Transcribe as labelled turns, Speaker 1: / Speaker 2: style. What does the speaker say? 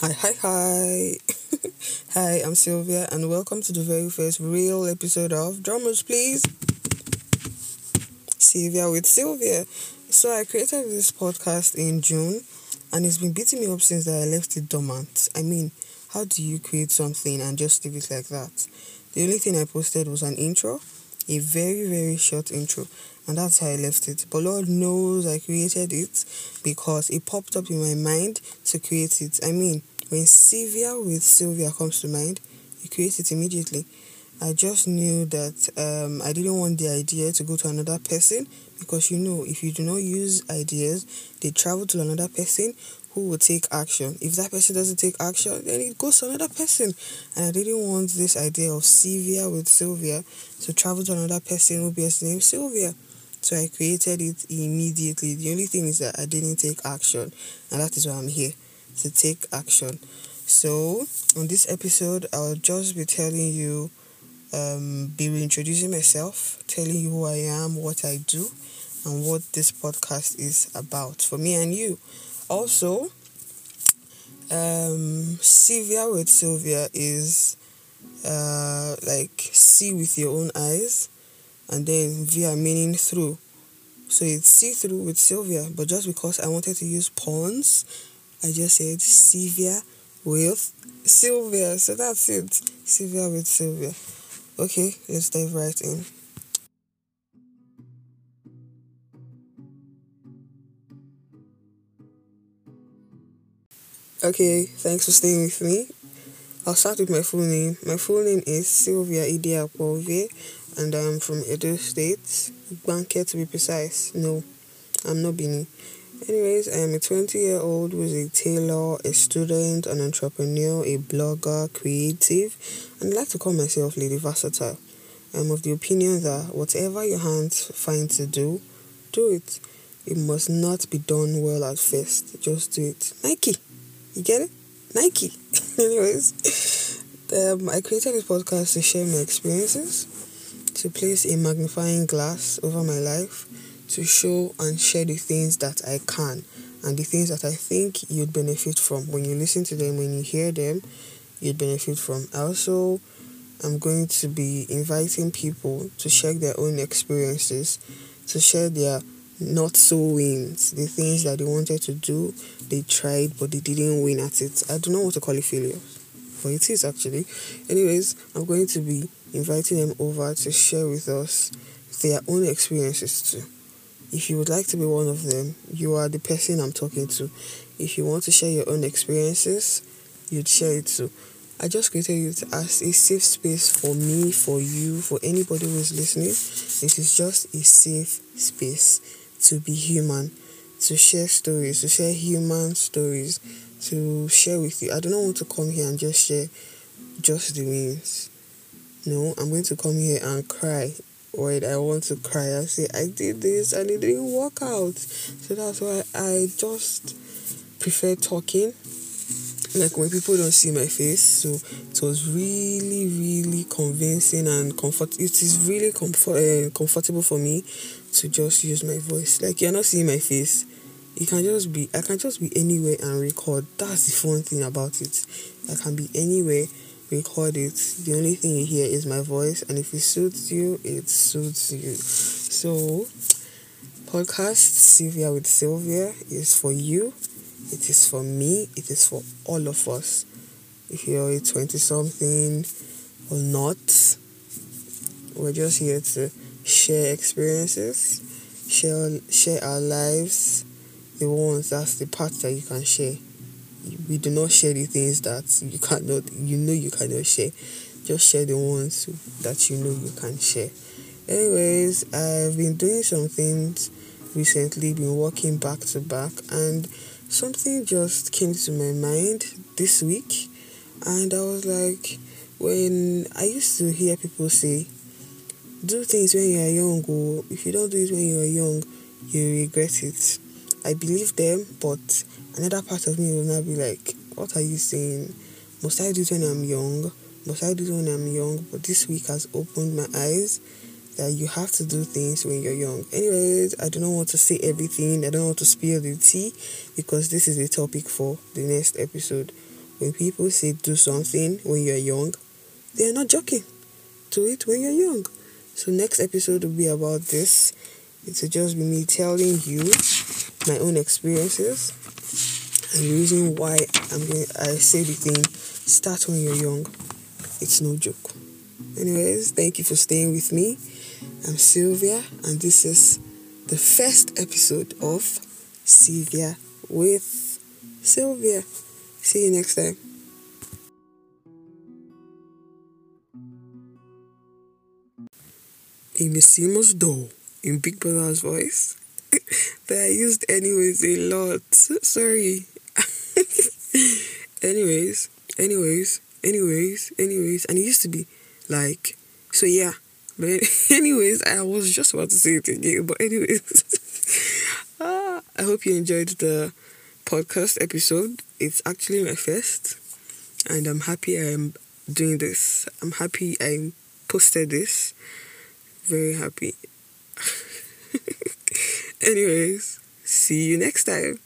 Speaker 1: Hi, hi, hi. hi, I'm Sylvia, and welcome to the very first real episode of Drummers, please. Sylvia with Sylvia. So, I created this podcast in June, and it's been beating me up since I left it dormant. I mean, how do you create something and just leave it like that? The only thing I posted was an intro, a very, very short intro, and that's how I left it. But Lord knows I created it because it popped up in my mind to create it. I mean, when Sylvia with Sylvia comes to mind, you create it immediately. I just knew that um, I didn't want the idea to go to another person because you know, if you do not use ideas, they travel to another person who will take action. If that person doesn't take action, then it goes to another person. And I didn't want this idea of Sylvia with Sylvia to travel to another person who bears the name Sylvia. So I created it immediately. The only thing is that I didn't take action, and that is why I'm here to take action. So, on this episode, I'll just be telling you, um, be reintroducing myself, telling you who I am, what I do, and what this podcast is about for me and you. Also, um, Sylvia with Sylvia is uh, like see with your own eyes, and then via meaning through. So it's see through with Sylvia, but just because I wanted to use pawns, I just said Sylvia with Sylvia. So that's it. Sylvia with Sylvia. Okay, let's dive right in. Okay, thanks for staying with me. I'll start with my full name. My full name is Sylvia Idiakwove, and I'm from Edo State, Banker to be precise. No, I'm not Benin. Anyways, I am a 20 year old who is a tailor, a student, an entrepreneur, a blogger, creative, and I like to call myself Lady Versatile. I'm of the opinion that whatever your hands find to do, do it. It must not be done well at first. Just do it. Nike. You get it? Nike. Anyways, um, I created this podcast to share my experiences, to place a magnifying glass over my life, to show and share the things that I can and the things that I think you'd benefit from. When you listen to them, when you hear them, you'd benefit from. Also, I also am going to be inviting people to share their own experiences, to share their not so wins, the things that they wanted to do, they tried but they didn't win at it. I do not know what to call it failure, but it is actually. Anyways, I'm going to be inviting them over to share with us their own experiences too. If you would like to be one of them, you are the person I'm talking to. If you want to share your own experiences, you'd share it too. I just created it as a safe space for me, for you, for anybody who is listening. This is just a safe space to be human, to share stories, to share human stories, to share with you. I do not want to come here and just share just the wins. No, I'm going to come here and cry. Wait, I want to cry. I say I did this and it didn't work out. So that's why I just prefer talking. Like when people don't see my face, so it was really, really convincing and comfort. It is really comfort uh, comfortable for me to just use my voice. Like you're not seeing my face. You can just be I can just be anywhere and record. That's the fun thing about it. I can be anywhere, record it. The only thing you hear is my voice and if it suits you, it suits you. So podcast Sylvia with Sylvia is for you. It is for me. It is for all of us. If you're a 20 something or not, we're just here to share experiences, share share our lives, the ones that's the part that you can share. We do not share the things that you cannot you know you cannot share. Just share the ones that you know you can share. Anyways, I've been doing some things recently, been working back to back and something just came to my mind this week and I was like when I used to hear people say do things when you are young or if you don't do it when you are young you regret it. I believe them but another part of me will now be like what are you saying? Must i do it when i'm young? Must i do it when i'm young? But this week has opened my eyes that you have to do things when you're young. Anyways i do not want to say everything. I don't want to spill the tea because this is a topic for the next episode. When people say do something when you're young, they are not joking. Do it when you're young. So next episode will be about this. It will just be me telling you my own experiences and the reason why I'm going I say the thing start when you're young. It's no joke. Anyways, thank you for staying with me. I'm Sylvia and this is the first episode of Sylvia with Sylvia. See you next time. In the Simmons door in Big Brother's voice that I used anyways a lot. Sorry. anyways, anyways, anyways, anyways, and it used to be like, so yeah. But anyways, I was just about to say it again. But anyways, ah, I hope you enjoyed the podcast episode. It's actually my first, and I'm happy I'm doing this. I'm happy I posted this. Very happy. Anyways, see you next time.